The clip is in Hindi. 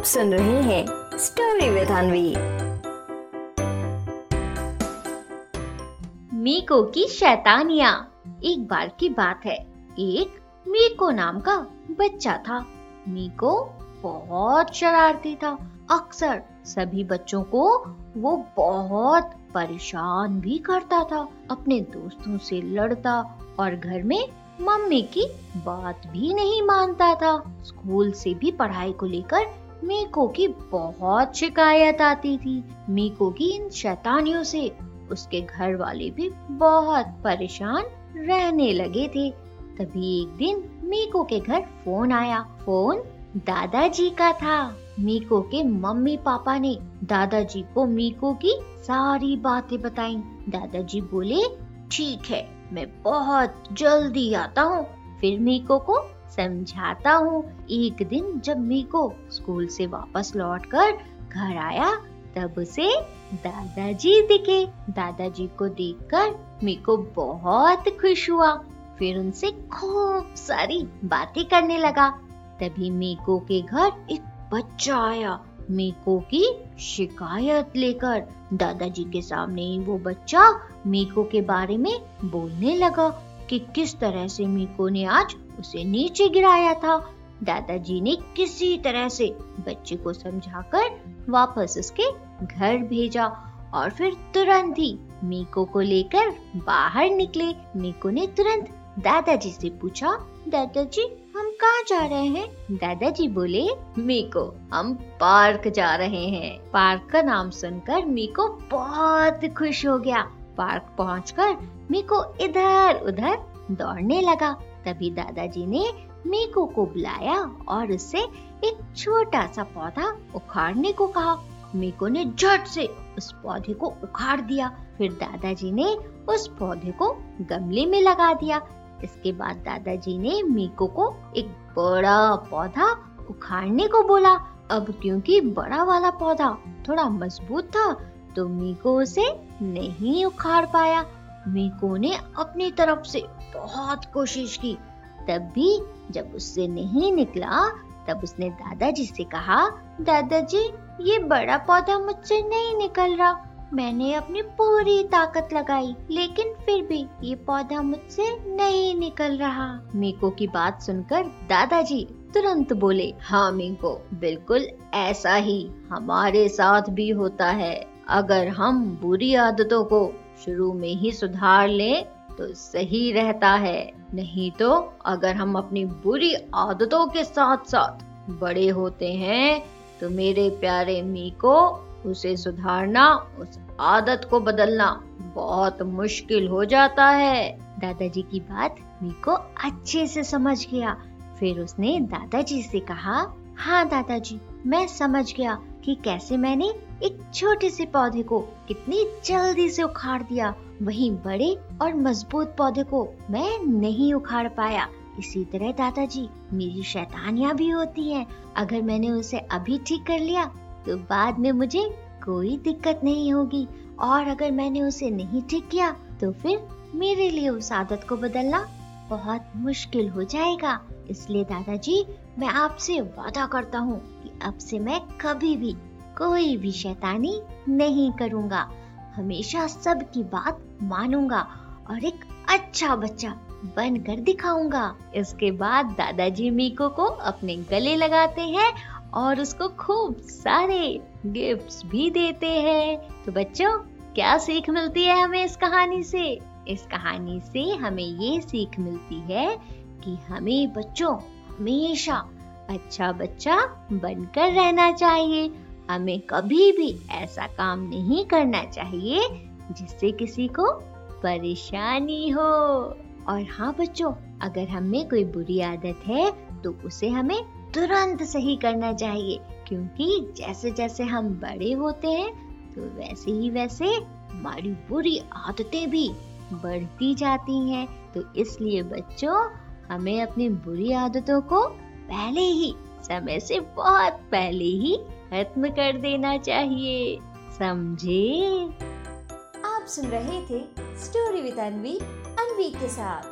आप सुन रहे हैं स्टोरी विद अनवी मीको की शैतानिया। एक बार की बात है। एक मीको नाम का बच्चा था। मीको बहुत शरारती था। अक्सर सभी बच्चों को वो बहुत परेशान भी करता था। अपने दोस्तों से लड़ता और घर में मम्मी की बात भी नहीं मानता था। स्कूल से भी पढ़ाई को लेकर मीको की बहुत शिकायत आती थी। मीको की इन शैतानियों से उसके घर वाले भी बहुत परेशान रहने लगे थे। तभी एक दिन मीको के घर फ़ोन आया। फ़ोन दादाजी का था। मीको के मम्मी पापा ने दादाजी को मीको की सारी बातें बताई। दादाजी बोले, ठीक है, मैं बहुत जल्दी आता हूँ। फिर मीको को समझाता हूँ। एक दिन जब मीको स्कूल से वापस लौटकर घर आया, तब उसे दादाजी दिखे। दादाजी को देखकर मीको बहुत खुश हुआ। फिर उनसे खूब सारी बातें करने लगा। तभी मीको के घर एक बच्चा आया। मीको की शिकायत लेकर दादाजी के सामने वो बच्चा मीको के बारे में बोलने लगा। कि किस तरह से मीको ने आज उसे नीचे गिराया था। दादाजी ने किसी तरह से बच्चे को समझाकर वापस उसके घर भेजा और फिर तुरंत ही मीको को लेकर बाहर निकले। मीको ने तुरंत दादाजी से पूछा, दादाजी, हम कहाँ जा रहे हैं? दादाजी बोले, मीको, हम पार्क जा रहे हैं। पार्क का नाम सुनकर मीको बहुत खुश हो गया। पार्क पहुंचकर मीको इधर उधर दौड़ने लगा। तभी दादाजी ने मीको को बुलाया और उससे एक छोटा सा पौधा उखाड़ने को कहा। मीको ने झट से उस पौधे को उखाड़ दिया। फिर दादाजी ने उस पौधे को गमले में लगा दिया। इसके बाद दादाजी ने मीको को एक बड़ा पौधा उखाड़ने को बोला। अब क्योंकि बड़ा वाला पौधा थोड़ा मज़बूत था तो मीको उसे नहीं उखाड़ पाया। मीको ने अपनी तरफ़ से बहुत कोशिश की। तब भी जब उससे नहीं निकला, तब उसने दादाजी से कहा, दादाजी, ये बड़ा पौधा मुझसे नहीं निकल रहा। मैंने अपनी पूरी ताकत लगाई, लेकिन फिर भी ये पौधा मुझसे नहीं निकल रहा। मीको की बात सुनकर दादाजी तुरंत बोले हाँ मीको, बिल्कुल ऐसा ही हमारे साथ भी होता है। अगर हम बुरी आदतों को शुरू में ही सुधार लें तो सही रहता है। नहीं तो अगर हम अपनी बुरी आदतों के साथ साथ बड़े होते हैं तो मेरे प्यारे मी को उसे सुधारना, उस आदत को बदलना बहुत मुश्किल हो जाता है। दादाजी की बात मी को अच्छे से समझ गया। फिर उसने दादाजी से कहा हाँ दादाजी, मैं समझ गया कि कैसे मैंने एक छोटे से पौधे को कितनी जल्दी से उखाड़ दिया। वहीं बड़े और मज़बूत पौधे को मैं नहीं उखाड़ पाया। इसी तरह दादाजी, मेरी शैतानियाँ भी होती हैं। अगर मैंने उसे अभी ठीक कर लिया तो बाद में मुझे कोई दिक्कत नहीं होगी। और अगर मैंने उसे नहीं ठीक किया तो फिर मेरे लिए उस आदत को बदलना बहुत मुश्किल हो जाएगा। इसलिए दादाजी, मैं आपसे वादा करता हूँ कि अब से मैं कभी भी कोई भी शैतानी नहीं करूँगा। हमेशा सबकी बात मानूँगा और एक अच्छा बच्चा बनकर दिखाऊँगा। इसके बाद दादाजी मीको को अपने गले लगाते हैं और उसको खूब सारे गिफ्ट्स भी देते हैं। तो बच्चों, क्या सीख मिलती है हमें इस कहानी से? इस कहानी से हमें ये सीख मिलती है कि हमें बच्चों, हमेशा अच्छा बच्चा बनकर रहना चाहिए। हमें कभी भी ऐसा काम नहीं करना चाहिए जिससे किसी को परेशानी हो। और हाँ बच्चों, अगर हमें कोई बुरी आदत है तो उसे हमें तुरंत सही करना चाहिए। क्योंकि जैसे जैसे हम बड़े होते हैं तो वैसे ही वैसे हमारी बुरी आदतें भी बढ़ती जाती हैं। तो इसलिए बच्चों, हमें अपनी बुरी आदतों को पहले ही, समय से बहुत पहले ही खत्म कर देना चाहिए, समझे? आप सुन रहे थे स्टोरी विद अनवी अनवी के साथ।